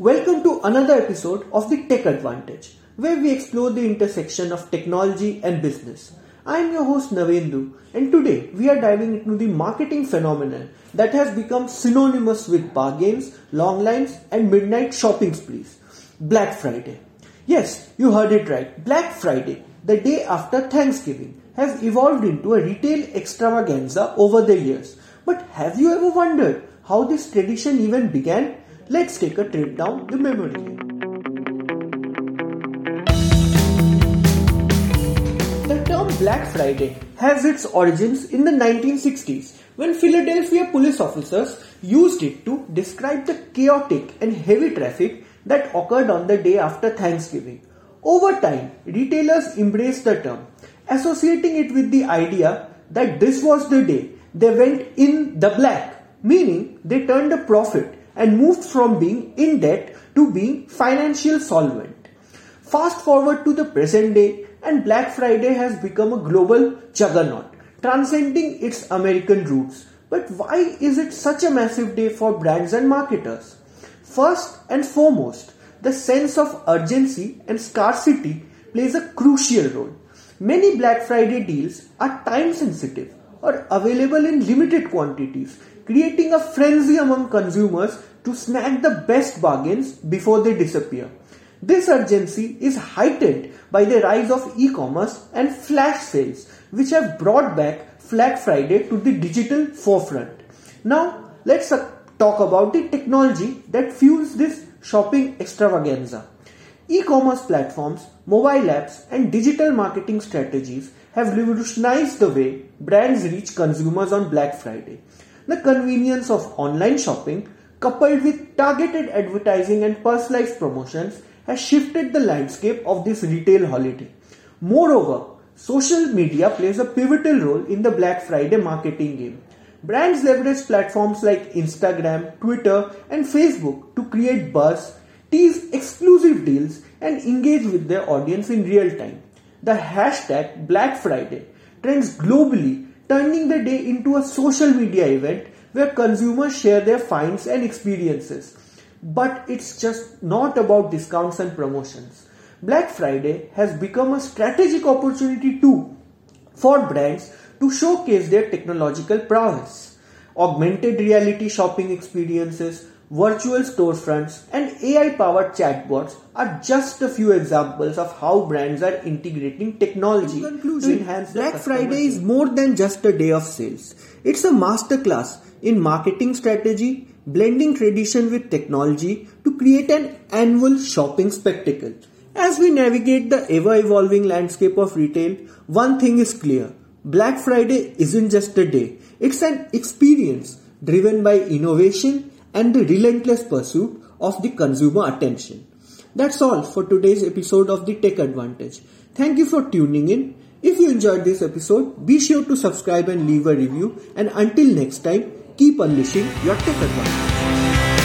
Welcome to another episode of the Tech Advantage, where we explore the intersection of technology and business. I am your host Navendu, and today we are diving into the marketing phenomenon that has become synonymous with bargains, long lines, and midnight shopping sprees Black Friday. Yes, you heard it right. Black Friday, the day after Thanksgiving, has evolved into a retail extravaganza over the years. But have you ever wondered how this tradition even began? Let's take a trip down the memory lane. The term Black Friday has its origins in the 1960s when Philadelphia police officers used it to describe the chaotic and heavy traffic that occurred on the day after Thanksgiving. Over time, retailers embraced the term, associating it with the idea that this was the day they went in the black, meaning they turned a profit and moved from being in debt to being financial solvent. Fast forward to the present day, and Black Friday has become a global juggernaut, transcending its American roots. But why is it such a massive day for brands and marketers? First and foremost, the sense of urgency and scarcity plays a crucial role. Many Black Friday deals are time sensitive or available in limited quantities, creating a frenzy among consumers to snag the best bargains before they disappear. This urgency is heightened by the rise of e-commerce and flash sales, which have brought back Black Friday to the digital forefront. Now, let's talk about the technology that fuels this shopping extravaganza. E-commerce platforms, mobile apps, and digital marketing strategies have revolutionized the way brands reach consumers on Black Friday. The convenience of online shopping, coupled with targeted advertising and personalized promotions, has shifted the landscape of this retail holiday. Moreover, social media plays a pivotal role in the Black Friday marketing game. Brands leverage platforms like Instagram, Twitter, and Facebook to create buzz, tease exclusive deals, and engage with their audience in real time. The hashtag Black Friday trends globally, turning the day into a social media event where consumers share their finds and experiences. But it's just not about discounts and promotions. Black Friday has become a strategic opportunity too for brands to showcase their technological prowess. Augmented reality shopping experiences, virtual storefronts, and AI powered chatbots are just a few examples of how brands are integrating technology in conclusion, to enhance Black Friday is more than just a day of sales. It's a masterclass in marketing strategy, blending tradition with technology to create an annual shopping spectacle. As we navigate the ever evolving landscape of retail, one thing is clear Black Friday isn't just a day, it's an experience driven by innovation and the relentless pursuit of the consumer attention. That's all for today's episode of the Tech Advantage. Thank you for tuning in. If you enjoyed this episode, be sure to subscribe and leave a review. And until next time, keep unleashing your tech advantage.